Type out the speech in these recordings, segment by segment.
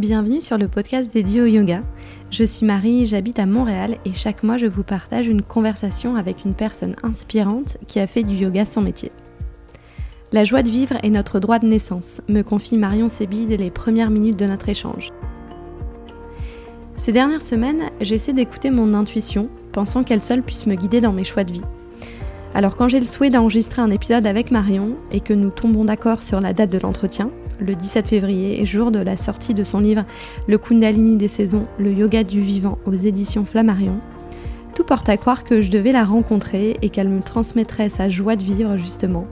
Bienvenue sur le podcast dédié au yoga. Je suis Marie, j'habite à Montréal et chaque mois je vous partage une conversation avec une personne inspirante qui a fait du yoga son métier. La joie de vivre est notre droit de naissance, me confie Marion Sébi dès les premières minutes de notre échange. Ces dernières semaines, j'essaie d'écouter mon intuition, pensant qu'elle seule puisse me guider dans mes choix de vie. Alors quand j'ai le souhait d'enregistrer un épisode avec Marion et que nous tombons d'accord sur la date de l'entretien, le 17 février, jour de la sortie de son livre Le Kundalini des saisons, le yoga du vivant aux éditions Flammarion, tout porte à croire que je devais la rencontrer et qu'elle me transmettrait sa joie de vivre justement,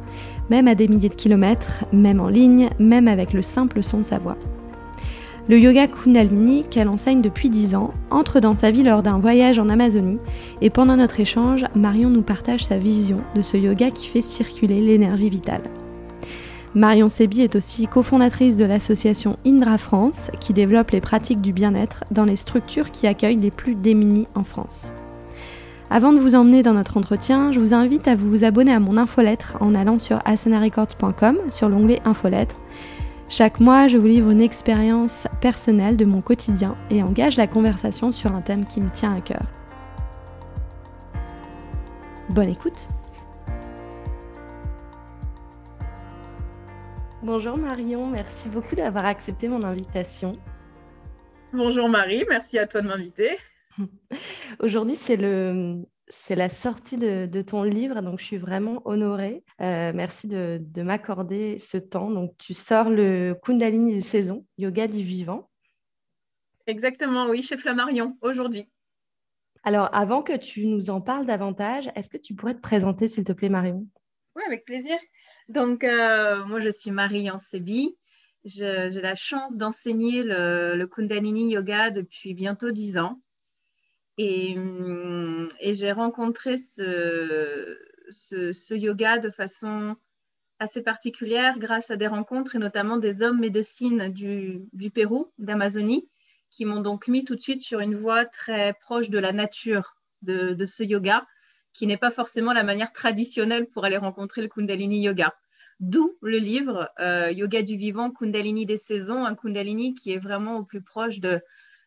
même à des milliers de kilomètres, même en ligne, même avec le simple son de sa voix. Le yoga Kundalini, qu'elle enseigne depuis 10 ans, entre dans sa vie lors d'un voyage en Amazonie et pendant notre échange, Marion nous partage sa vision de ce yoga qui fait circuler l'énergie vitale. Marion Sebi est aussi cofondatrice de l'association Indra France qui développe les pratiques du bien-être dans les structures qui accueillent les plus démunis en France. Avant de vous emmener dans notre entretien, je vous invite à vous abonner à mon infolettre en allant sur asanarecords.com sur l'onglet infolettre chaque mois, je vous livre une expérience personnelle de mon quotidien et engage la conversation sur un thème qui me tient à cœur. Bonne écoute Bonjour Marion, merci beaucoup d'avoir accepté mon invitation. Bonjour Marie, merci à toi de m'inviter. Aujourd'hui, c'est le c'est la sortie de, ton livre, donc je suis vraiment honorée. Euh, merci de, m'accorder ce temps. Donc tu sors le Kundalini des saisons, Yoga du vivant. Exactement, oui, chez Flammarion, aujourd'hui. Alors avant que tu nous en parles davantage, est-ce que tu pourrais te présenter, s'il te plaît, Marion? Oui, avec plaisir. Donc euh, moi, je suis Marie Ansebi. J'ai la chance d'enseigner le, le Kundalini Yoga depuis bientôt dix ans. Hum, et, j'ai rencontré ce, yoga de façon assez particulière grâce à des rencontres et notamment des hommes médecines du, du Pérou, d'Amazonie, qui m'ont donc mis tout de suite sur une voie très proche de la nature de ce yoga, qui n'est pas forcément la manière traditionnelle pour aller rencontrer le Kundalini Yoga. D'où le livre euh, Yoga du vivant, Kundalini des saisons, un Kundalini qui est vraiment au plus proche de,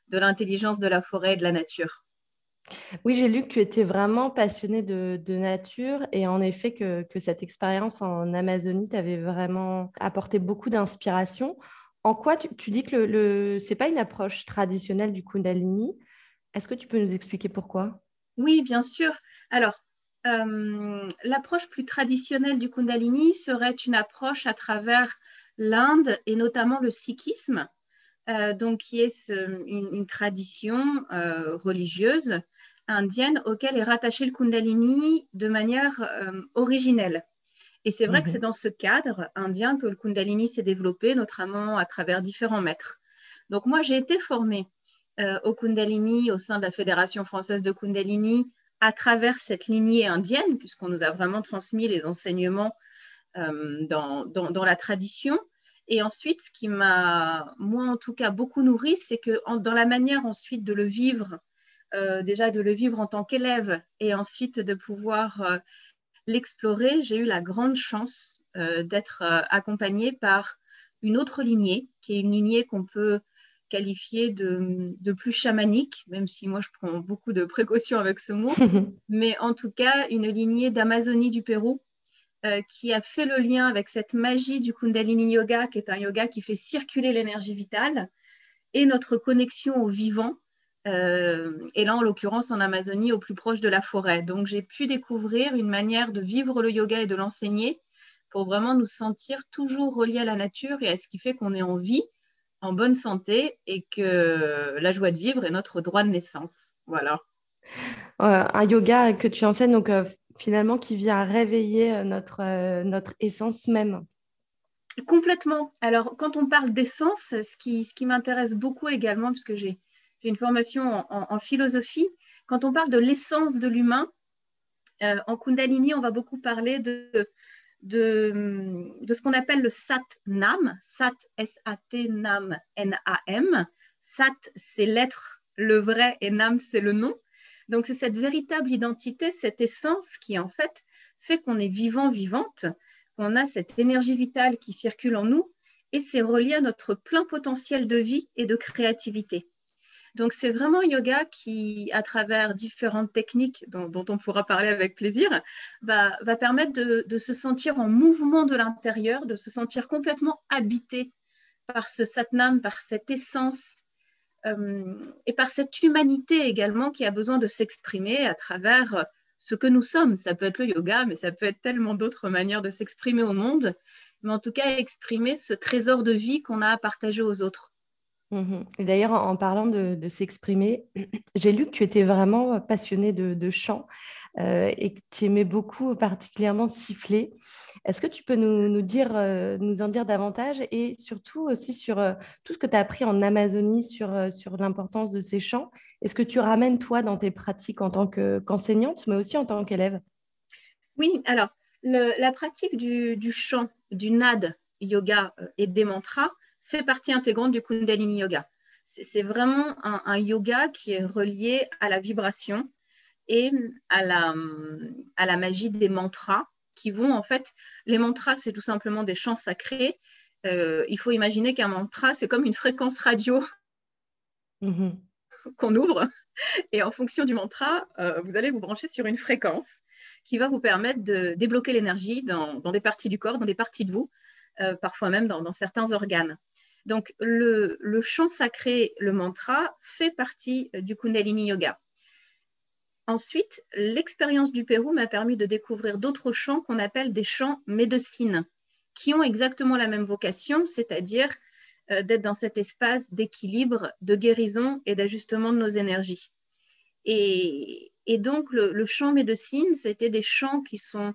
de l'intelligence de la forêt et de la nature. Oui, j'ai lu que tu étais vraiment passionnée de, nature et en effet que, cette expérience en Amazonie t'avait vraiment apporté beaucoup d'inspiration. En quoi tu, dis que le, ce n'est pas une approche traditionnelle du Kundalini Est-ce que tu peux nous expliquer pourquoi? Oui, bien sûr. Alors, euh, l'approche plus traditionnelle du Kundalini serait une approche à travers l'Inde et notamment le sikhisme, euh, donc qui est une, tradition euh, religieuse indienne auquel est rattaché le Kundalini de manière originelle. Et c'est vrai que mhm. c'est dans ce cadre indien que le Kundalini s'est développé, notamment à travers différents maîtres. Donc moi, j'ai été formée euh, au Kundalini au sein de la Fédération française de Kundalini à travers cette lignée indienne, puisqu'on nous a vraiment transmis les enseignements euh, dans, dans, la tradition. Et ensuite, ce qui m'a, moi en tout cas, beaucoup nourri, c'est que dans la manière ensuite de le vivre euh, déjà de le vivre en tant qu'élève et ensuite de pouvoir l'explorer, j'ai eu la grande chance d'être accompagnée par une autre lignée, qui est une lignée qu'on peut qualifier de, plus chamanique, même si moi je prends beaucoup de précautions avec ce mot, mais en tout cas une lignée d'Amazonie du Pérou qui a fait le lien avec cette magie du Kundalini Yoga, qui est un yoga qui fait circuler l'énergie vitale, et notre connexion au vivant, euh, et là, en l'occurrence, en Amazonie, au plus proche de la forêt. Donc, j'ai pu découvrir une manière de vivre le yoga et de l'enseigner pour vraiment nous sentir toujours reliés à la nature et à ce qui fait qu'on est en vie, en bonne santé et que la joie de vivre est notre droit de naissance. Voilà. Euh, un yoga que tu enseignes, donc euh, finalement, qui vient réveiller notre, notre essence même. Complètement. Alors, quand on parle d'essence, ce qui, ce qui m'intéresse beaucoup également, puisque j'ai une formation en, philosophie. Quand on parle de l'essence de l'humain, euh, en Kundalini, on va beaucoup parler de, de, ce qu'on appelle le Sat-Nam. Sat, S-A-T, Nam, N-A-M. Sat, c'est l'être, le vrai, et Nam, c'est le nom. Donc, c'est cette véritable identité, cette essence qui, en fait, fait qu'on est vivant, vivante, qu'on a cette énergie vitale qui circule en nous et c'est relié à notre plein potentiel de vie et de créativité. Donc c'est vraiment yoga qui, à travers différentes techniques dont, on pourra parler avec plaisir, va, permettre de, se sentir en mouvement de l'intérieur, de se sentir complètement habité par ce satnam, par cette essence euh, et par cette humanité également qui a besoin de s'exprimer à travers ce que nous sommes. Ça peut être le yoga, mais ça peut être tellement d'autres manières de s'exprimer au monde, mais en tout cas exprimer ce trésor de vie qu'on a à partager aux autres. Et d'ailleurs, en, parlant de, s'exprimer, j'ai lu que tu étais vraiment passionnée de, chant euh, et que tu aimais beaucoup particulièrement siffler. Est-ce que tu peux nous, dire, euh, nous en dire davantage et surtout aussi sur euh, tout ce que tu as appris en Amazonie sur, sur l'importance de ces chants? Est-ce que tu ramènes toi dans tes pratiques en tant qu'enseignante, mais aussi en tant qu'élève? Oui, alors la pratique du, du chant, du nad yoga et des mantras, fait partie intégrante du Kundalini Yoga. C'est vraiment un, yoga qui est relié à la vibration et à la, à la magie des mantras qui vont en fait, les mantras, c'est tout simplement des chants sacrés. Euh, il faut imaginer qu'un mantra, c'est comme une fréquence radio mm-hmm. qu'on ouvre. Et en fonction du mantra, euh, vous allez vous brancher sur une fréquence qui va vous permettre de débloquer l'énergie dans, dans, des parties du corps, dans des parties de vous, euh, parfois même dans, dans, certains organes. Donc, le, chant sacré, le mantra, fait partie euh, du Kundalini Yoga. Ensuite, l'expérience du Pérou m'a permis de découvrir d'autres chants qu'on appelle des chants médecines, qui ont exactement la même vocation, c'est-à-dire euh, d'être dans cet espace d'équilibre, de guérison et d'ajustement de nos énergies. Et, donc, le, chant médecine, c'était des chants qui sont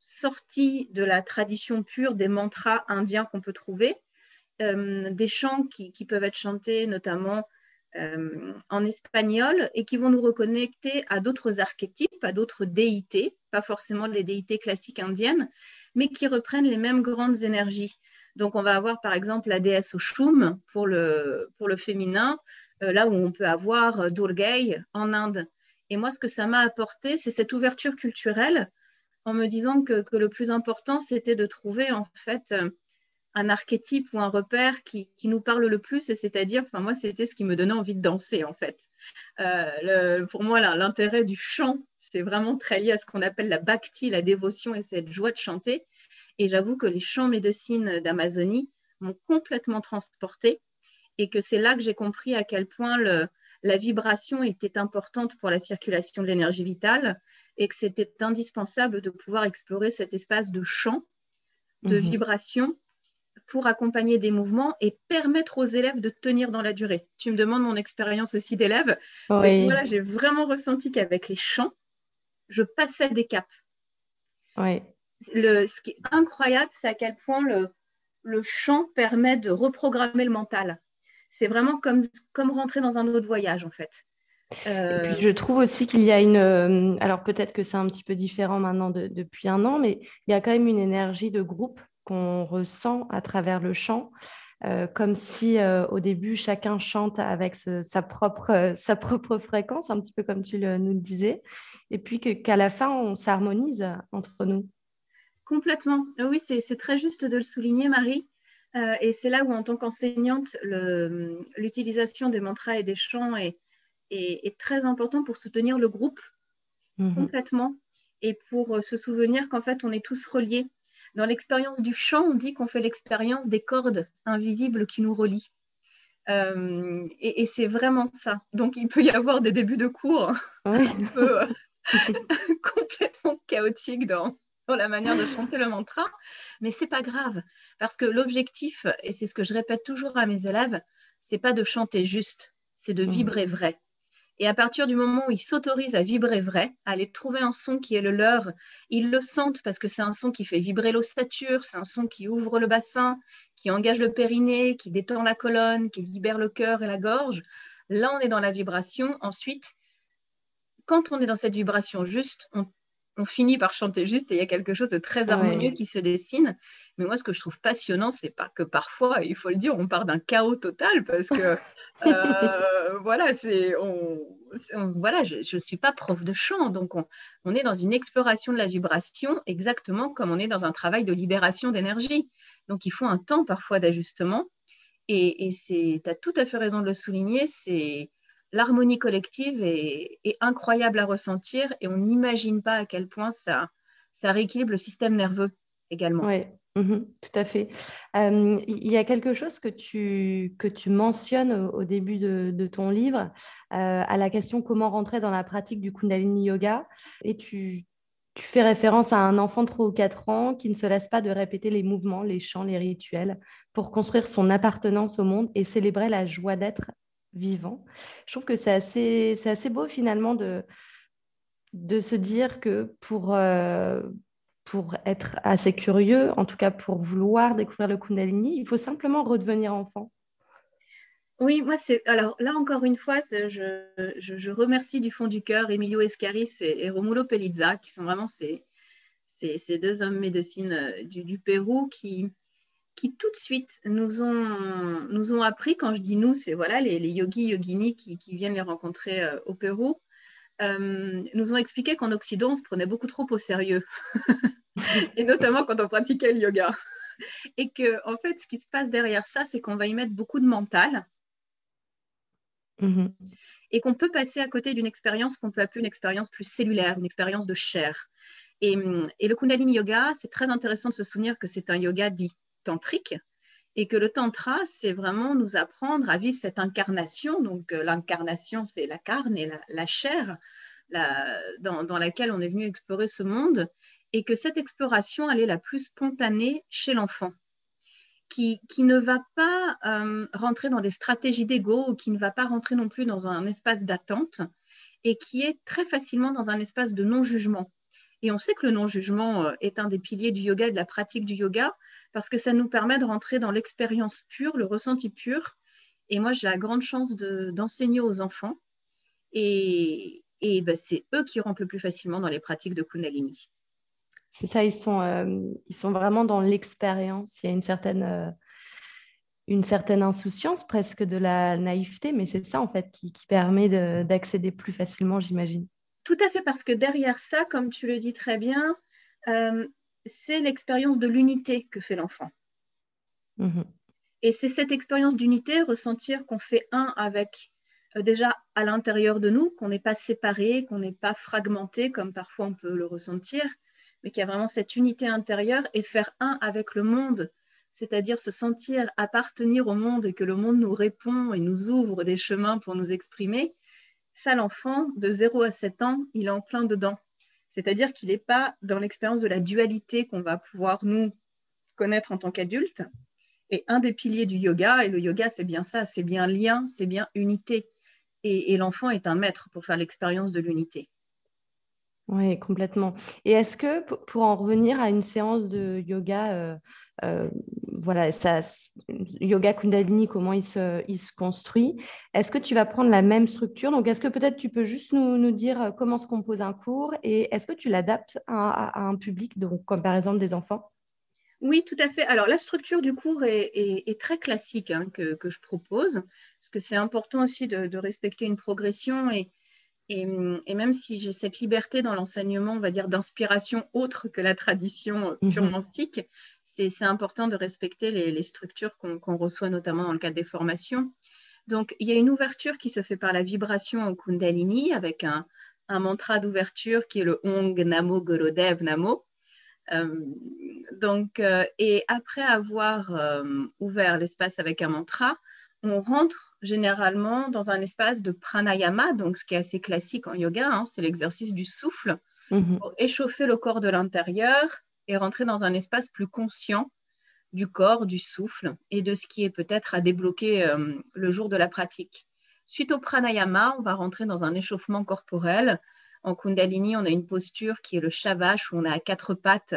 sortis de la tradition pure des mantras indiens qu'on peut trouver, des chants qui, peuvent être chantés notamment euh, en espagnol et qui vont nous reconnecter à d'autres archétypes, à d'autres déités, pas forcément les déités classiques indiennes, mais qui reprennent les mêmes grandes énergies. Donc on va avoir par exemple la déesse Oshum pour le, pour le féminin, euh, là où on peut avoir Durgai en Inde. Et moi, ce que ça m'a apporté, c'est cette ouverture culturelle en me disant que, que le plus important, c'était de trouver en fait un archétype ou un repère qui, nous parle le plus, c'est-à-dire, enfin moi, c'était ce qui me donnait envie de danser en fait. Euh, pour moi, l'intérêt du chant, c'est vraiment très lié à ce qu'on appelle la bhakti, la dévotion et cette joie de chanter. Et j'avoue que les chants médecines d'Amazonie m'ont complètement transportée et que c'est là que j'ai compris à quel point la vibration était importante pour la circulation de l'énergie vitale et que c'était indispensable de pouvoir explorer cet espace de chant, de mhm. vibration pour accompagner des mouvements et permettre aux élèves de tenir dans la durée. Tu me demandes mon expérience aussi d'élève. Voilà, j'ai vraiment ressenti qu'avec les chants, je passais des caps. Le, ce qui est incroyable, c'est à quel point le, le chant permet de reprogrammer le mental. C'est vraiment comme, comme rentrer dans un autre voyage, en fait. Et puis je trouve aussi qu'il y a une. Euh, alors peut-être que c'est un petit peu différent maintenant depuis un an, mais il y a quand même une énergie de groupe qu'on ressent à travers le chant. Euh, comme si euh, au début chacun chante avec sa, propre, euh, sa propre fréquence, un petit peu comme tu nous le disais, et puis qu'à la fin on s'harmonise entre nous. Complètement. Oui, c'est très juste de le souligner, Marie. et c'est là où, en tant qu'enseignante, l'utilisation des mantras et des chants est, est, très important pour soutenir le groupe mmh complètement et pour se souvenir qu'en fait, on est tous reliés dans l'expérience du chant, on dit qu'on fait l'expérience des cordes invisibles qui nous relient. Euh, et, c'est vraiment ça. Donc, il peut y avoir des débuts de cours un peu euh, complètement chaotiques dans, la manière de chanter le mantra, mais c'est pas grave parce que l'objectif, et c'est ce que je répète toujours à mes élèves, c'est pas de chanter juste, c'est de mmh. vibrer vrai. Et à partir du moment où ils s'autorisent à vibrer vrai, à aller trouver un son qui est le leur, ils le sentent parce que c'est un son qui fait vibrer l'ossature, c'est un son qui ouvre le bassin, qui engage le périnée, qui détend la colonne, qui libère le cœur et la gorge. Là, on est dans la vibration. Ensuite, quand on est dans cette vibration juste, on on finit par chanter juste et il y a quelque chose de très harmonieux qui se dessine. Mais moi, ce que je trouve passionnant, c'est pas que parfois, il faut le dire, on part d'un chaos total parce que euh, voilà, c'est voilà, je ne suis pas prof de chant, donc on, est dans une exploration de la vibration exactement comme on est dans un travail de libération d'énergie. Donc il faut un temps parfois d'ajustement. Et, et tu as tout à fait raison de le souligner, c'est l'harmonie collective est, incroyable à ressentir et on n'imagine pas à quel point ça, rééquilibre le système nerveux également. Oui, mhm, tout à fait. Euh, il y a quelque chose que tu, que tu mentionnes au, début de, ton livre euh, à la question comment rentrer dans la pratique du Kundalini Yoga et tu, tu fais référence à un enfant de 3 ou 4 ans qui ne se laisse pas de répéter les mouvements, les chants, les rituels pour construire son appartenance au monde et célébrer la joie d'être vivant. Je trouve que c'est assez, c'est assez beau finalement de, de se dire que pour, euh, pour être assez curieux, en tout cas pour vouloir découvrir le Kundalini, il faut simplement redevenir enfant. Oui, moi, c'est. Alors là, encore une fois, je, je, remercie du fond du cœur Emilio Escaris et, Romulo Pelizza, qui sont vraiment ces, ces, deux hommes médecines euh, du Pérou qui, qui tout de suite nous ont, nous ont appris, quand je dis nous, c'est voilà, les, les yogis, yoginis qui, qui, viennent les rencontrer euh, au Pérou, euh, nous ont expliqué qu'en Occident, on se prenait beaucoup trop au sérieux, et notamment quand on pratiquait le yoga. Et que, en fait, ce qui se passe derrière ça, c'est qu'on va y mettre beaucoup de mental. Mm-hmm. Et qu'on peut passer à côté d'une expérience qu'on peut appeler une expérience plus cellulaire, une expérience de chair. Et, et, le Kundalini Yoga, c'est très intéressant de se souvenir que c'est un yoga dit tantrique et que le tantra, c'est vraiment nous apprendre à vivre cette incarnation. Donc euh, l'incarnation, c'est la carne et la, chair dans, laquelle on est venu explorer ce monde, et que cette exploration, elle est la plus spontanée chez l'enfant. Qui, qui, ne va pas euh, rentrer dans des stratégies d'ego qui ne va pas rentrer non plus dans un espace d'attente et qui est très facilement dans un espace de non-jugement. Et on sait que le non-jugement euh, est un des piliers du yoga et de la pratique du yoga parce que ça nous permet de rentrer dans l'expérience pure, le ressenti pur. Et moi, j'ai la grande chance d'enseigner aux enfants. Et, et ben, c'est eux qui rentrent le plus facilement dans les pratiques de Kundalini. C'est ça, ils sont, euh, ils sont vraiment dans l'expérience. Il y a une certaine, euh, une certaine insouciance, presque de la naïveté, mais c'est ça en fait qui, qui permet d'accéder plus facilement, j'imagine. Tout à fait, parce que derrière ça, comme tu le dis très bien, euh, c'est l'expérience de l'unité que fait l'enfant. Mhm. Et c'est cette expérience d'unité, ressentir qu'on fait un avec euh, déjà à l'intérieur de nous, qu'on n'est pas séparé, qu'on n'est pas fragmenté comme parfois on peut le ressentir, mais qu'il y a vraiment cette unité intérieure et faire un avec le monde, c'est-à-dire se sentir appartenir au monde et que le monde nous répond et nous ouvre des chemins pour nous exprimer. Ça, l'enfant, de 0 à 7 ans, il est en plein dedans. C'est-à-dire qu'il n'est pas dans l'expérience de la dualité qu'on va pouvoir nous connaître en tant qu'adultes. Et un des piliers du yoga, et le yoga c'est bien ça, c'est bien lien, c'est bien unité. Et, l'enfant est un maître pour faire l'expérience de l'unité. Oui, complètement. Et est-ce que, pour en revenir à une séance de yoga euh, euh, voilà, ça, yoga Kundalini, comment il se, construit. Est-ce que tu vas prendre la même structure? Donc, est-ce que peut-être tu peux juste nous, dire euh, comment se compose un cours et est-ce que tu l'adaptes à, un public, donc, comme par exemple des enfants? Oui, tout à fait. Alors, la structure du cours est, très classique hein, que, que, je propose, parce que c'est important aussi de, de, respecter une progression et, et, et, même si j'ai cette liberté dans l'enseignement, on va dire, d'inspiration autre que la tradition mmh purement sikh, c'est important de respecter les, structures qu'on reçoit notamment dans le cadre des formations. Donc, il y a une ouverture qui se fait par la vibration au Kundalini avec un, mantra d'ouverture qui est le Ong Namo Gorodev Namo. Euh, donc, euh, et après avoir euh, ouvert l'espace avec un mantra, on rentre généralement dans un espace de pranayama, donc ce qui est assez classique en yoga, hein, c'est l'exercice du souffle, mm-hmm. pour échauffer le corps de l'intérieur et rentrer dans un espace plus conscient du corps, du souffle et de ce qui est peut-être à débloquer euh, le jour de la pratique. Suite au pranayama, on va rentrer dans un échauffement corporel. En Kundalini, on a une posture qui est le shavash, où on a à quatre pattes.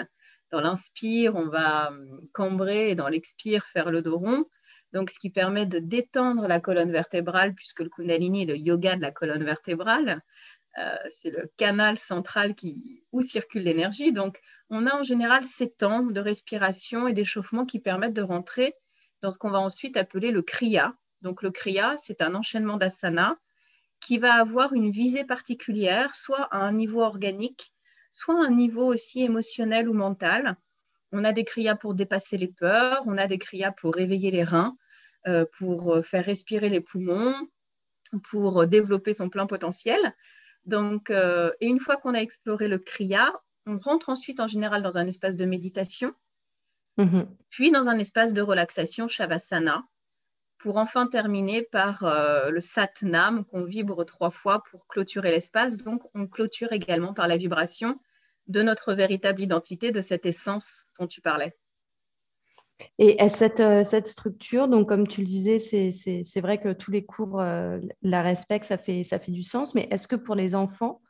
Dans l'inspire, on va euh, cambrer et dans l'expire, faire le dos rond. Donc, ce qui permet de détendre la colonne vertébrale, puisque le Kundalini est le yoga de la colonne vertébrale. c'est le canal central qui, où circule l'énergie. Donc, on a en général ces temps de respiration et d'échauffement qui permettent de rentrer dans ce qu'on va ensuite appeler le kriya. Donc, le kriya, c'est un enchaînement d'asana qui va avoir une visée particulière, soit à un niveau organique, soit à un niveau aussi émotionnel ou mental. On a des kriyas pour dépasser les peurs, on a des kriyas pour réveiller les reins, euh, pour euh, faire respirer les poumons, pour développer son plein potentiel. Donc, euh, et une fois qu'on a exploré le kriya, on rentre ensuite en général dans un espace de méditation, mhm. puis dans un espace de relaxation shavasana, pour enfin terminer par euh, le Satnam qu'on vibre trois fois pour clôturer l'espace. Donc, on clôture également par la vibration de notre véritable identité, de cette essence dont tu parlais. Et cette, euh, cette structure, donc comme tu le disais, c'est vrai que tous les cours euh, la respectent, ça fait, ça fait du sens, mais est-ce que pour les enfants,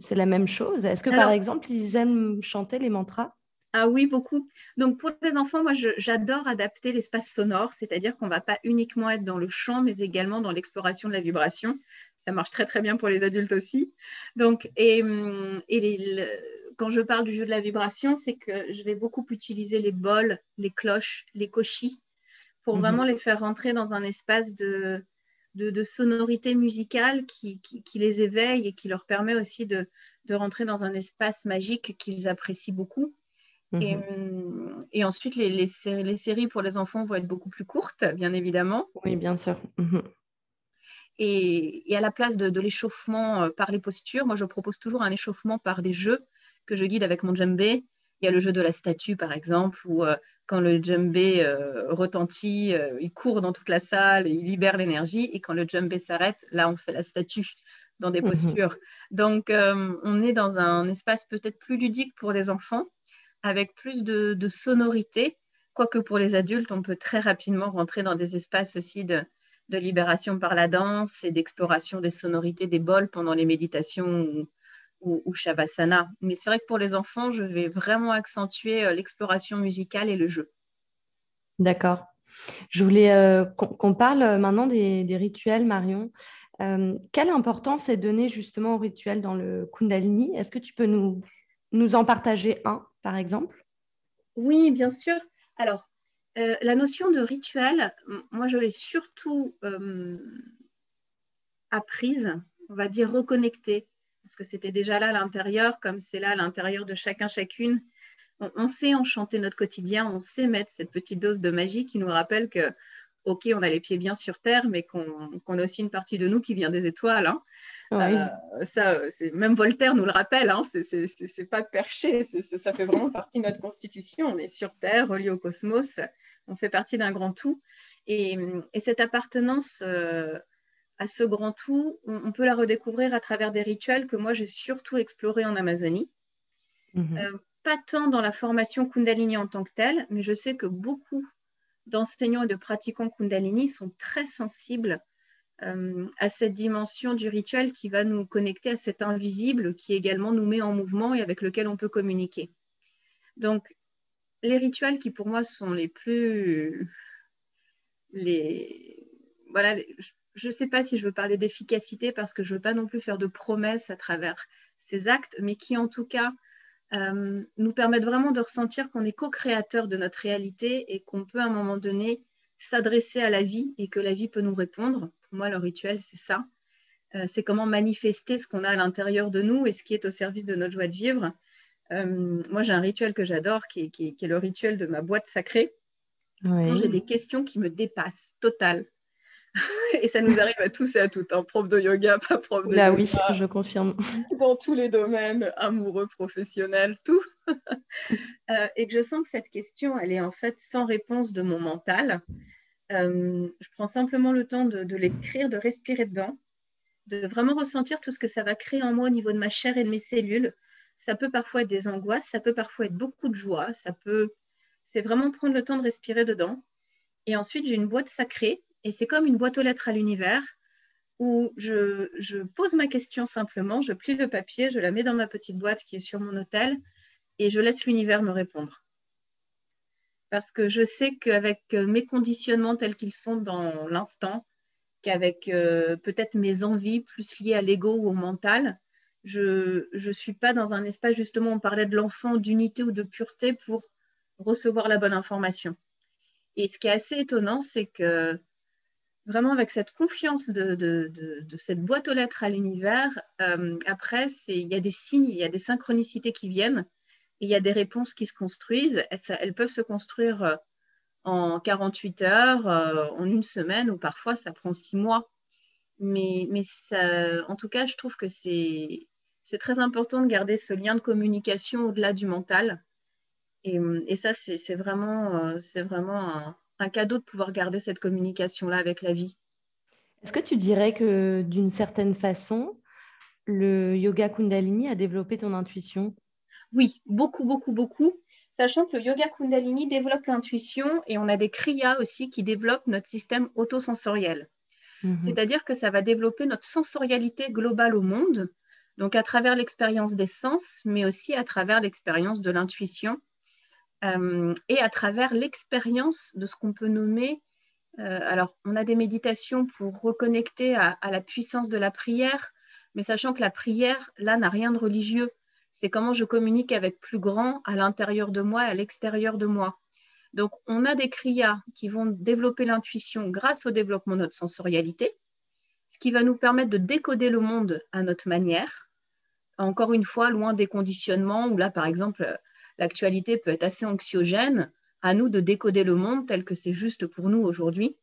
c'est la même chose? Est-ce que par exemple, ils aiment chanter les mantras? Ah oui, beaucoup. Donc pour les enfants, moi j'adore adapter l'espace sonore, c'est-à-dire qu'on ne va pas uniquement être dans le chant, mais également dans l'exploration de la vibration. Ça marche très très bien pour les adultes aussi. Donc, et, hum, quand je parle du jeu de la vibration, c'est que je vais beaucoup utiliser les bols, les cloches, les cochis, pour mhm. vraiment les faire rentrer dans un espace de, de, sonorité musicale qui, les éveille et qui leur permet aussi de rentrer dans un espace magique qu'ils apprécient beaucoup. Mhm. Hum, et, ensuite, les, les, séries, pour les enfants vont être beaucoup plus courtes, bien évidemment. Oui, bien sûr. Mhm. Et, à la place de, l'échauffement euh, par les postures, moi, je propose toujours un échauffement par des jeux que je guide avec mon djembé. Il y a le jeu de la statue, par exemple, où euh, quand le djembé euh, retentit, il court dans toute la salle, il libère l'énergie. Et quand le djembé s'arrête, là, on fait la statue dans des mhm. postures. Donc, on est dans un espace peut-être plus ludique pour les enfants avec plus de, sonorité, quoique pour les adultes, on peut très rapidement rentrer dans des espaces aussi de, libération par la danse et d'exploration des sonorités des bols pendant les méditations ou, Shavasana. Mais c'est vrai que pour les enfants, je vais vraiment accentuer euh, l'exploration musicale et le jeu. D'accord. Je voulais euh, qu'on parle euh, maintenant des, rituels, Marion. quelle importance est donnée justement aux rituels dans le Kundalini? Est-ce que tu peux nous, nous en partager un par exemple? Oui, bien sûr. Alors, euh, la notion de rituel, moi, je l'ai surtout euh, apprise, on va dire reconnectée, parce que c'était déjà là à l'intérieur, comme c'est là à l'intérieur de chacun, chacune. On, sait enchanter notre quotidien, on sait mettre cette petite dose de magie qui nous rappelle que, OK, on a les pieds bien sur terre, mais qu'on a aussi une partie de nous qui vient des étoiles. Hein. Euh, ça, même Voltaire nous le rappelle, hein, c'est pas perché, ça fait vraiment partie de notre constitution. On est sur Terre, relié au cosmos, on fait partie d'un grand tout. Et, cette appartenance euh, à ce grand tout, on, peut la redécouvrir à travers des rituels que moi j'ai surtout explorés en Amazonie. Mhm. Euh, pas tant dans la formation Kundalini en tant que telle, mais je sais que beaucoup d'enseignants et de pratiquants Kundalini sont très sensibles euh, à cette dimension du rituel qui va nous connecter à cet invisible qui également nous met en mouvement et avec lequel on peut communiquer. Donc, les rituels qui pour moi sont les plus... Les... Voilà, je ne sais pas si je veux parler d'efficacité parce que je ne veux pas non plus faire de promesses à travers ces actes, mais qui en tout cas euh, nous permettent vraiment de ressentir qu'on est co-créateur de notre réalité et qu'on peut à un moment donné s'adresser à la vie et que la vie peut nous répondre pour moi, le rituel, c'est ça. Euh, c'est comment manifester ce qu'on a à l'intérieur de nous et ce qui est au service de notre joie de vivre. Euh, moi, j'ai un rituel que j'adore qui, est le rituel de ma boîte sacrée. J'ai des questions qui me dépassent, total. et ça nous arrive à tous et à toutes, hein. prof de yoga, pas prof de Là, oui, je confirme. Dans tous les domaines, amoureux, professionnel, tout. Euh, et que je sens que cette question, elle est en fait sans réponse de mon mental. Euh, je prends simplement le temps de, l'écrire, de respirer dedans, de vraiment ressentir tout ce que ça va créer en moi au niveau de ma chair et de mes cellules. Ça peut parfois être des angoisses, ça peut parfois être beaucoup de joie, ça peut... C'est vraiment prendre le temps de respirer dedans. Et ensuite, j'ai une boîte sacrée, et c'est comme une boîte aux lettres à l'univers, où je, pose ma question simplement, je plie le papier, je la mets dans ma petite boîte qui est sur mon hôtel, et je laisse l'univers me répondre parce que je sais qu'avec euh, mes conditionnements tels qu'ils sont dans l'instant, qu'avec peut-être mes envies plus liées à l'ego ou au mental. Je ne suis pas dans un espace, justement, on parlait de l'enfant, d'unité ou de pureté pour recevoir la bonne information. Et ce qui est assez étonnant, c'est que vraiment avec cette confiance de, cette boîte aux lettres à l'univers, euh, après, il y a des signes, il y a des synchronicités qui viennent, il y a des réponses qui se construisent. Elles, peuvent se construire euh, en 48 heures, euh, en une semaine, ou parfois ça prend six mois. Mais, mais en tout cas, je trouve que c'est très important de garder ce lien de communication au-delà du mental. Et, ça, c'est vraiment, vraiment un cadeau de pouvoir garder cette communication-là avec la vie. Est-ce que tu dirais que d'une certaine façon, le yoga Kundalini a développé ton intuition? Oui, beaucoup, beaucoup, beaucoup. Sachant que le yoga Kundalini développe l'intuition et on a des kriyas aussi qui développent notre système autosensoriel. Mhm. C'est-à-dire que ça va développer notre sensorialité globale au monde, donc à travers l'expérience des sens, mais aussi à travers l'expérience de l'intuition euh, et à travers l'expérience de ce qu'on peut nommer. Euh, alors, on a des méditations pour reconnecter à, la puissance de la prière, mais sachant que la prière, là, n'a rien de religieux. C'est comment je communique avec plus grand à l'intérieur de moi et à l'extérieur de moi. Donc, on a des kriyas qui vont développer l'intuition grâce au développement de notre sensorialité, ce qui va nous permettre de décoder le monde à notre manière. Encore une fois, loin des conditionnements où là, par exemple, l'actualité peut être assez anxiogène, à nous de décoder le monde tel que c'est juste pour nous aujourd'hui.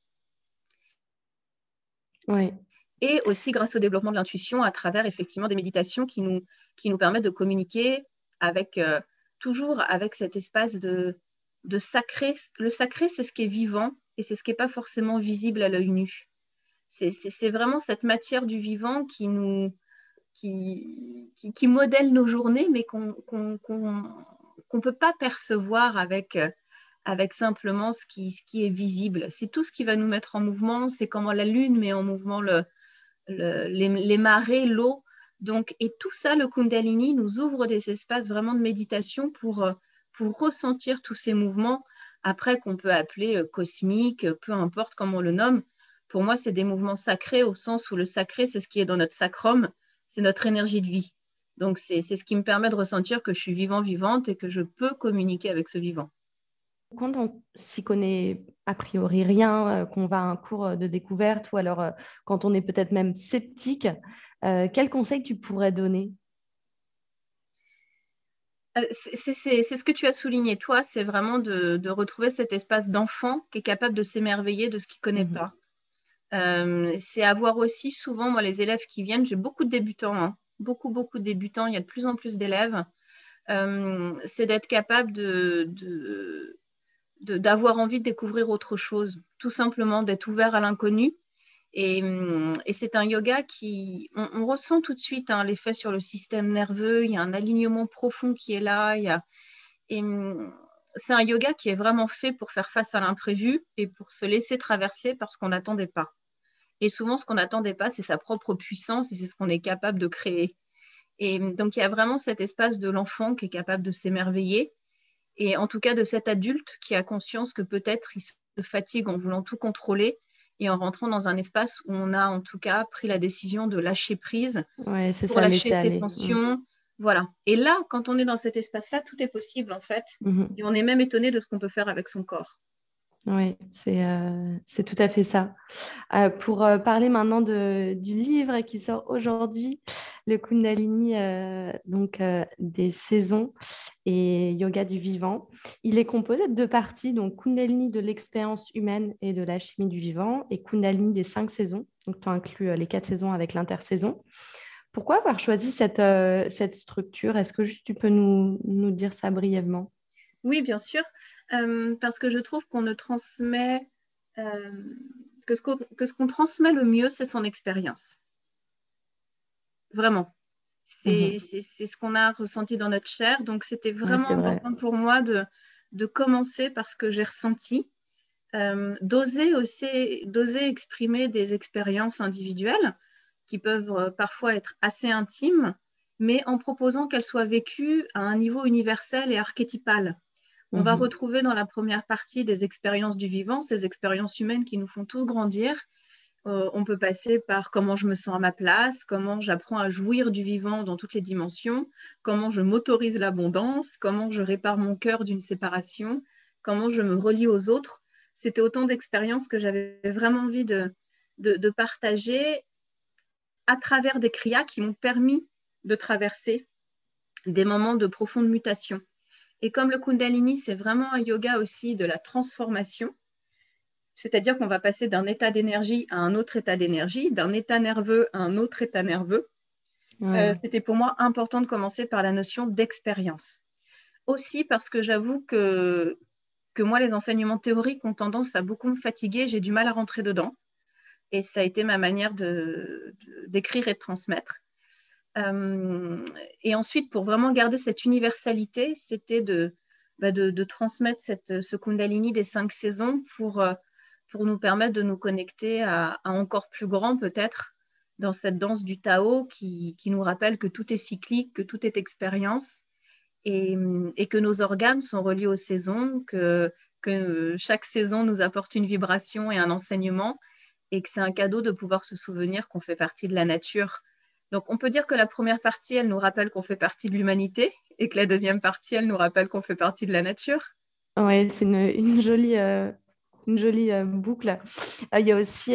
Et aussi grâce au développement de l'intuition à travers effectivement des méditations qui nous, qui nous permettent de communiquer avec euh, toujours avec cet espace de, de sacré. Le sacré, c'est ce qui est vivant et c'est ce qui n'est pas forcément visible à l'œil nu. C'est vraiment cette matière du vivant qui nous qui, qui, modèle nos journées, mais qu'on qu'on ne peut pas percevoir avec, euh, avec simplement ce qui, ce qui est visible. C'est tout ce qui va nous mettre en mouvement, c'est comment la Lune met en mouvement le, les, marées, l'eau. Donc, et tout ça, le Kundalini nous ouvre des espaces vraiment de méditation pour, euh, pour ressentir tous ces mouvements, après qu'on peut appeler euh, cosmiques, peu importe comment on le nomme. Pour moi, c'est des mouvements sacrés au sens où le sacré, c'est ce qui est dans notre sacrum, c'est notre énergie de vie. Donc, c'est ce qui me permet de ressentir que je suis vivant, vivante et que je peux communiquer avec ce vivant. Quand on s'y connaît a priori rien, euh, qu'on va à un cours de découverte ou alors euh, quand on est peut-être même sceptique, euh, quel conseil tu pourrais donner? C'est ce que tu as souligné, toi, c'est vraiment de, retrouver cet espace d'enfant qui est capable de s'émerveiller de ce qu'il ne connaît mmh pas. c'est avoir aussi souvent, moi, les élèves qui viennent, j'ai beaucoup de débutants, hein, beaucoup, beaucoup de débutants, il y a de plus en plus d'élèves, euh, c'est d'être capable de, d'avoir envie de découvrir autre chose, tout simplement d'être ouvert à l'inconnu. Et, c'est un yoga qui, on, ressent tout de suite hein, l'effet sur le système nerveux, il y a un alignement profond qui est là, et c'est un yoga qui est vraiment fait pour faire face à l'imprévu et pour se laisser traverser parce qu'on n'attendait pas. Et souvent, ce qu'on n'attendait pas, c'est sa propre puissance et c'est ce qu'on est capable de créer. Et donc, il y a vraiment cet espace de l'enfant qui est capable de s'émerveiller et en tout cas de cet adulte qui a conscience que peut-être il se fatigue en voulant tout contrôler et en rentrant dans un espace où on a en tout cas pris la décision de lâcher prise ouais, pour ça, lâcher ses tensions. Mm. Voilà. Et là, quand on est dans cet espace-là, tout est possible en fait. Mm-hmm. Et on est même étonné de ce qu'on peut faire avec son corps. Oui, euh, c'est tout à fait ça. Euh, pour euh, parler maintenant du livre qui sort aujourd'hui, le Kundalini donc, des saisons et Yoga du vivant, il est composé de deux parties, donc Kundalini de l'expérience humaine et de la chimie du vivant et Kundalini des cinq saisons. Donc tu inclus les quatre saisons avec l'intersaison. Pourquoi avoir choisi cette, structure? Est-ce que juste tu peux nous dire ça brièvement? Oui, bien sûr. Euh, parce que je trouve qu'on ne transmet euh, que ce qu'on transmet le mieux, c'est son expérience. Vraiment. C'est mhm. ce qu'on a ressenti dans notre chair. Donc, c'était vraiment important pour moi de, de, commencer par ce que j'ai ressenti, euh, d'oser aussi d'oser exprimer des expériences individuelles qui peuvent parfois être assez intimes, mais en proposant qu'elles soient vécues à un niveau universel et archétypal. On va mhm. retrouver dans la première partie des expériences du vivant, ces expériences humaines qui nous font tous grandir. euh, on peut passer par comment je me sens à ma place, comment j'apprends à jouir du vivant dans toutes les dimensions, comment je m'autorise l'abondance, comment je répare mon cœur d'une séparation, comment je me relie aux autres. C'était autant d'expériences que j'avais vraiment envie de, de, partager à travers des kriyas qui m'ont permis de traverser des moments de profonde mutation. Et comme le Kundalini, c'est vraiment un yoga aussi de la transformation, c'est-à-dire qu'on va passer d'un état d'énergie à un autre état d'énergie, d'un état nerveux à un autre état nerveux. Euh, c'était pour moi important de commencer par la notion d'expérience. Aussi parce que j'avoue que, que moi, les enseignements théoriques ont tendance à beaucoup me fatiguer, j'ai du mal à rentrer dedans. Et ça a été ma manière d'écrire et de transmettre. Euh, et ensuite, pour vraiment garder cette universalité, c'était de, bah, de, transmettre cette, ce Kundalini des cinq saisons pour, euh, pour nous permettre de nous connecter à, encore plus grand peut-être dans cette danse du Tao qui, qui, nous rappelle que tout est cyclique, que tout est expérience et, et, que nos organes sont reliés aux saisons, que, que chaque saison nous apporte une vibration et un enseignement et que c'est un cadeau de pouvoir se souvenir qu'on fait partie de la nature. Donc on peut dire que la première partie, elle nous rappelle qu'on fait partie de l'humanité et que la deuxième partie, elle nous rappelle qu'on fait partie de la nature. Oui, c'est une, une, jolie, euh, une jolie euh, boucle. Euh, il y a aussi,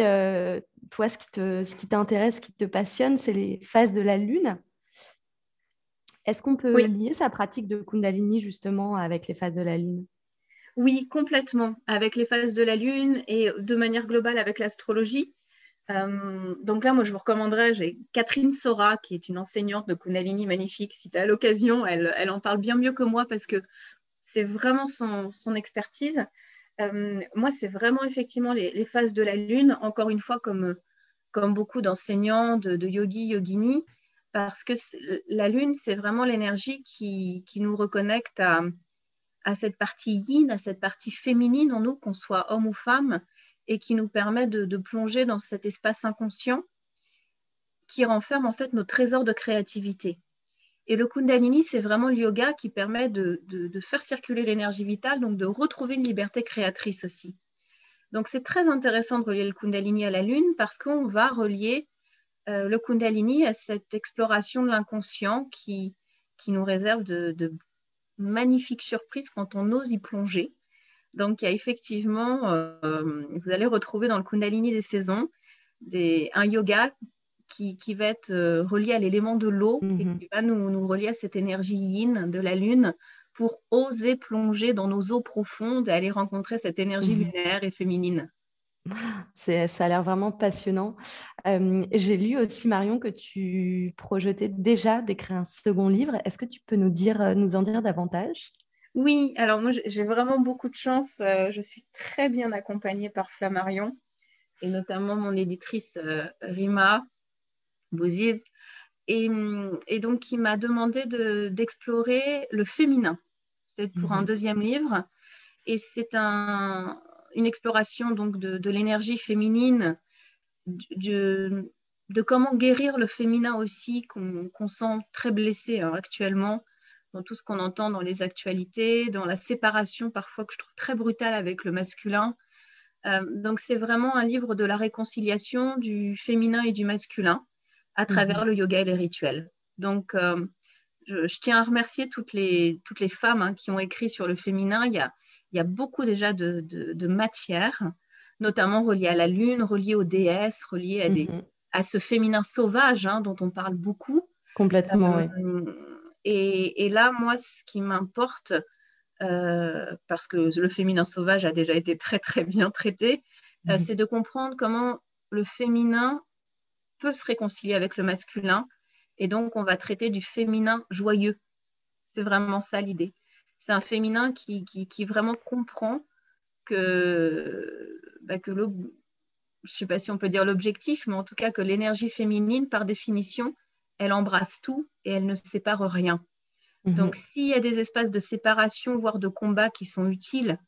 toi, ce qui, te, ce qui t'intéresse, ce qui te passionne, c'est les phases de la Lune. Est-ce qu'on peut lier sa pratique de Kundalini justement avec les phases de la Lune? Oui, complètement. Avec les phases de la Lune et de manière globale avec l'astrologie. Donc là, moi, je vous recommanderais, j'ai Catherine Sora, qui est une enseignante de Kundalini magnifique. Si tu as l'occasion, elle, en parle bien mieux que moi parce que c'est vraiment son, expertise. Euh, moi, c'est vraiment effectivement les, phases de la lune, encore une fois, comme, beaucoup d'enseignants, de, de yogis, yoginis, parce que la lune, c'est vraiment l'énergie qui, nous reconnecte à, cette partie yin, à cette partie féminine en nous, qu'on soit homme ou femme, et qui nous permet de, plonger dans cet espace inconscient qui renferme en fait nos trésors de créativité. Et le Kundalini, c'est vraiment le yoga qui permet de, faire circuler l'énergie vitale, donc de retrouver une liberté créatrice aussi. Donc c'est très intéressant de relier le Kundalini à la Lune parce qu'on va relier euh, le Kundalini à cette exploration de l'inconscient qui, qui nous réserve de, magnifiques surprises quand on ose y plonger. Donc il y a effectivement, euh, vous allez retrouver dans le Kundalini des saisons des, un yoga qui, va être euh, relié à l'élément de l'eau et mhm. qui va nous, nous, relier à cette énergie yin de la lune pour oser plonger dans nos eaux profondes et aller rencontrer cette énergie mhm. lunaire et féminine. ça a l'air vraiment passionnant. Euh, j'ai lu aussi, Marion, que tu projetais déjà d'écrire un second livre. Est-ce que tu peux nous, dire, nous en dire davantage? Oui, alors moi j'ai vraiment beaucoup de chance. je suis très bien accompagnée par Flammarion et notamment mon éditrice Rima, Bouziz. Et, et, donc, il m'a demandé d'explorer le féminin. C'est pour un mhm. deuxième livre. Et c'est un, une exploration donc de, de l'énergie féminine, de, de, comment guérir le féminin aussi, qu'on sent très blessé hein, actuellement dans tout ce qu'on entend dans les actualités, dans la séparation parfois que je trouve très brutale avec le masculin. Euh, donc c'est vraiment un livre de la réconciliation du féminin et du masculin à travers mhm. le yoga et les rituels. Donc, euh, je, tiens à remercier toutes les, toutes les femmes hein, qui ont écrit sur le féminin. Il y a, il y a beaucoup déjà de, de, matière, notamment reliée à la lune, reliée aux déesses, reliée à, des, mhm. à ce féminin sauvage hein, dont on parle beaucoup. Complètement, oui. Euh, et, et, là, moi, ce qui m'importe, euh, parce que le féminin sauvage a déjà été très, très bien traité, mhm. c'est de comprendre comment le féminin peut se réconcilier avec le masculin. Et donc, on va traiter du féminin joyeux. C'est vraiment ça l'idée. C'est un féminin qui, qui, vraiment comprend que, bah, que je ne sais pas si on peut dire l'objectif, mais en tout cas que l'énergie féminine, par définition, elle embrasse tout et elle ne sépare rien. Mhm. Donc, s'il y a des espaces de séparation, voire de combat qui sont utiles,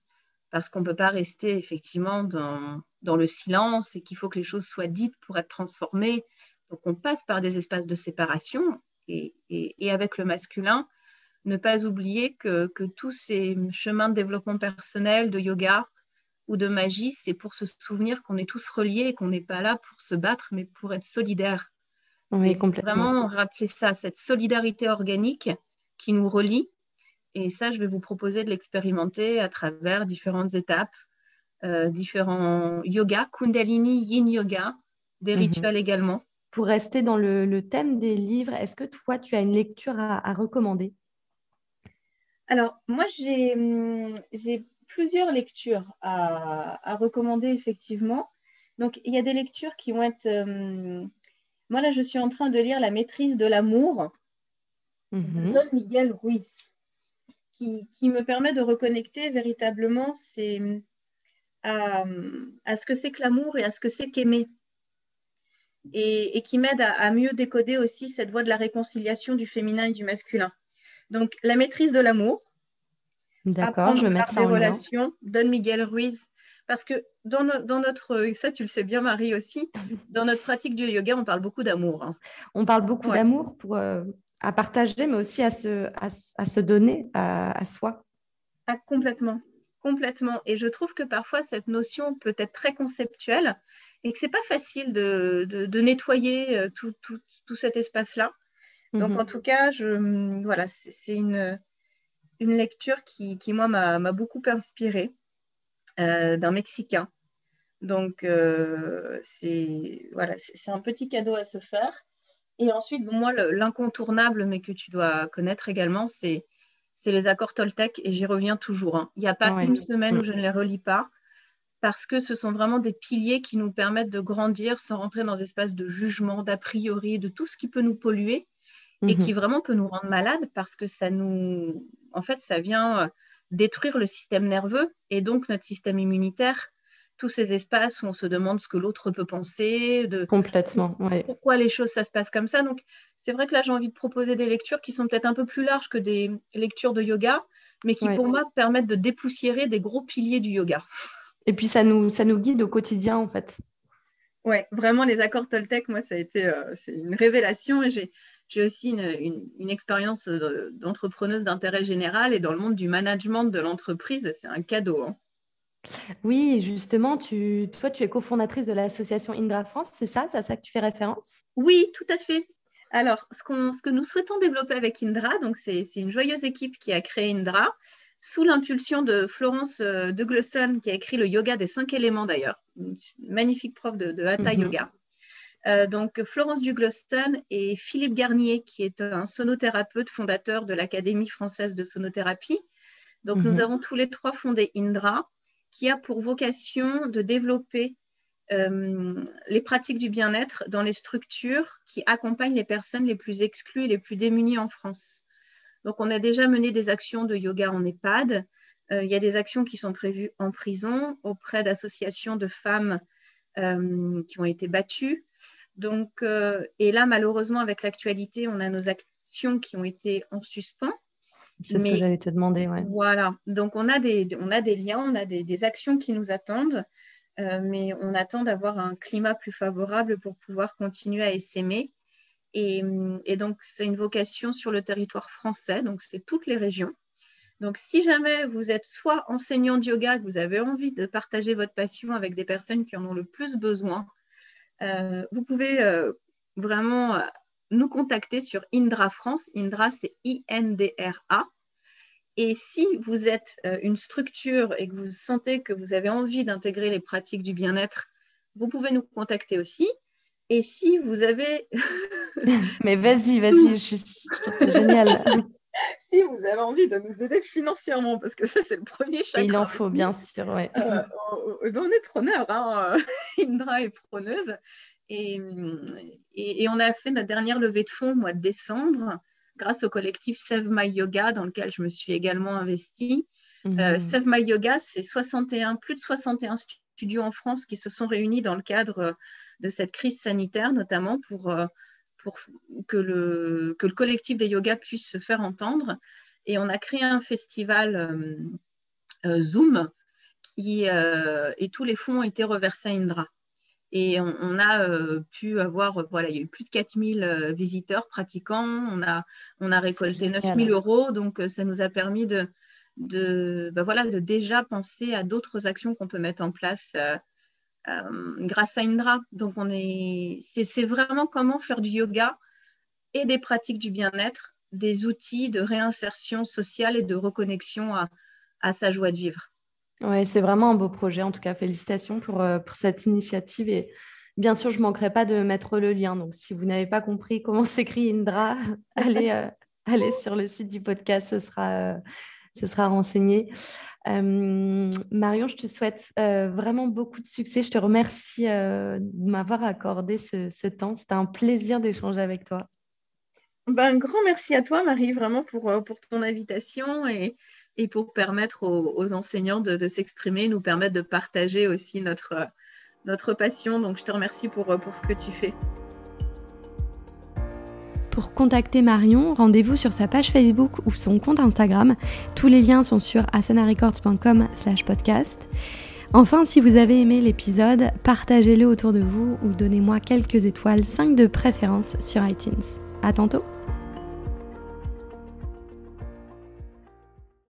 parce qu'on ne peut pas rester effectivement dans, dans le silence et qu'il faut que les choses soient dites pour être transformées. Donc on passe par des espaces de séparation et, et, avec le masculin, ne pas oublier que, que, tous ces chemins de développement personnel, de yoga, ou de magie, c'est pour se souvenir qu'on est tous reliés et qu'on n'est pas là pour se battre, mais pour être solidaires. Oui, complètement. Vraiment rappeler ça, cette solidarité organique qui nous relie. Et ça, je vais vous proposer de l'expérimenter à travers différentes étapes, euh, différents yoga, Kundalini, Yin Yoga, des mhm. rituels également. Pour rester dans le, thème des livres, est-ce que toi, tu as une lecture à, recommander? Alors, moi, hum, j'ai plusieurs lectures à, recommander, effectivement. Donc, il y a des lectures qui vont être... Hum, moi, là, je suis en train de lire La maîtrise de l'amour de mhm. Don Miguel Ruiz, qui, me permet de reconnecter véritablement à, ce que c'est que l'amour et à ce que c'est qu'aimer. Et, qui m'aide à, mieux décoder aussi cette voie de la réconciliation du féminin et du masculin. Donc, la maîtrise de l'amour. D'accord, je vais mettre ça en relations, Don Miguel Ruiz. Parce que dans, notre, ça tu le sais bien Marie aussi, dans notre pratique du yoga, on parle beaucoup d'amour. Hein. On parle beaucoup d'amour pour, euh, à partager, mais aussi à se, à, se donner à, soi. Ah, complètement, complètement. Et je trouve que parfois cette notion peut être très conceptuelle et que c'est pas facile de, de, nettoyer euh, tout, tout, tout cet espace-là. Donc mhm. en tout cas, je, voilà, c'est une, une lecture qui, qui moi, m'a beaucoup inspirée euh, d'un Mexicain. Donc euh, c'est voilà, c'est un petit cadeau à se faire. Et ensuite, moi, l'incontournable, mais que tu dois connaître également, c'est les accords Toltec, et j'y reviens toujours. Hein. Il n'y a pas une semaine où mm. je ne les relis pas, parce que ce sont vraiment des piliers qui nous permettent de grandir sans rentrer dans des espaces de jugement, d'a priori, de tout ce qui peut nous polluer et qui mm-hmm. vraiment peut nous rendre malades, parce que ça nous. En fait, ça vient euh, détruire le système nerveux et donc notre système immunitaire tous ces espaces où on se demande ce que l'autre peut penser, de complètement, pourquoi les choses ça se passe comme ça. Donc c'est vrai que là j'ai envie de proposer des lectures qui sont peut-être un peu plus larges que des lectures de yoga, mais qui pour moi permettent de dépoussiérer des gros piliers du yoga. Et puis ça nous ça nous guide au quotidien en fait. Ouais, vraiment les accords Toltec, moi ça a été euh, c'est une révélation et j'ai j'ai aussi une, une, expérience d'entrepreneuse d'intérêt général et dans le monde du management de l'entreprise, c'est un cadeau. Hein. Oui, justement, tu, toi, tu es cofondatrice de l'association Indra France, c'est ça C'est à ça que tu fais référence? Oui, tout à fait. Alors, ce, ce que nous souhaitons développer avec Indra, donc c'est une joyeuse équipe qui a créé Indra, sous l'impulsion de Florence euh, de Glosson, qui a écrit le yoga des cinq éléments d'ailleurs, une magnifique prof de, Hatha mhm. Yoga. Euh, donc, Florence Dugloston et Philippe Garnier, qui est un sonothérapeute fondateur de l'Académie française de sonothérapie. Donc, nous mhm. avons tous les trois fondé Indra, qui a pour vocation de développer euh, les pratiques du bien-être dans les structures qui accompagnent les personnes les plus exclues et les plus démunies en France. Donc, on a déjà mené des actions de yoga en EHPAD. Euh, il y a des actions qui sont prévues en prison auprès d'associations de femmes euh, qui ont été battues. Donc, et là, malheureusement, avec l'actualité, on a nos actions qui ont été en suspens. C'est ce que j'allais te demander. Voilà. Donc, on a des, on a des liens, on a des, actions qui nous attendent, euh, mais on attend d'avoir un climat plus favorable pour pouvoir continuer à essaimer. Et, et donc, c'est une vocation sur le territoire français, donc c'est toutes les régions. Donc, si jamais vous êtes soit enseignant de yoga, que vous avez envie de partager votre passion avec des personnes qui en ont le plus besoin, euh, vous pouvez euh, vraiment nous contacter sur Indra France. Indra, c'est I-N-D-R-A. Et si vous êtes euh, une structure et que vous sentez que vous avez envie d'intégrer les pratiques du bien-être, vous pouvez nous contacter aussi. Et si vous avez... Mais vas-y, vas-y, je, trouve ça génial. si vous avez envie de nous aider financièrement, parce que ça, c'est le premier chakra. Il en faut, bien sûr, ouais. Euh, on est preneur, hein. Indra est preneuse. Et, et, on a fait notre dernière levée de fonds au mois de décembre grâce au collectif Save My Yoga dans lequel je me suis également investie. Euh, Save My Yoga, c'est 61, plus de 61 studios en France qui se sont réunis dans le cadre de cette crise sanitaire, notamment pour, euh, pour que, le, que le collectif des yogas puisse se faire entendre. Et on a créé un festival euh, Zoom qui, et tous les fonds ont été reversés à Indra. Et on, a euh, pu avoir, euh, voilà, il y a eu plus de 4000 euh, visiteurs pratiquants. On a, on a récolté 9000 euros. Donc, ça nous a permis de, de, bah voilà, de déjà penser à d'autres actions qu'on peut mettre en place euh, euh, grâce à Indra. Donc, on est, c'est vraiment comment faire du yoga et des pratiques du bien-être, des outils de réinsertion sociale et de reconnexion à, sa joie de vivre. Oui, c'est vraiment un beau projet. En tout cas, félicitations pour, euh, cette initiative. Et bien sûr, je ne manquerai pas de mettre le lien. Donc, si vous n'avez pas compris comment s'écrit Indra, allez, allez sur le site du podcast. Ce sera renseigné. Euh, Marion, je te souhaite euh, vraiment beaucoup de succès. Je te remercie euh, de m'avoir accordé ce, temps. C'était un plaisir d'échanger avec toi. Ben, un grand merci à toi, Marie, vraiment pour, ton invitation et, pour permettre aux, enseignants de, de s'exprimer, nous permettre de partager aussi notre, passion. Donc, je te remercie pour ce que tu fais. Pour contacter Marion, rendez-vous sur sa page Facebook ou son compte Instagram. Tous les liens sont sur asanarecords.com slash podcast. Enfin, si vous avez aimé l'épisode, partagez-le autour de vous ou donnez-moi quelques étoiles, 5 de préférence sur iTunes. À tantôt!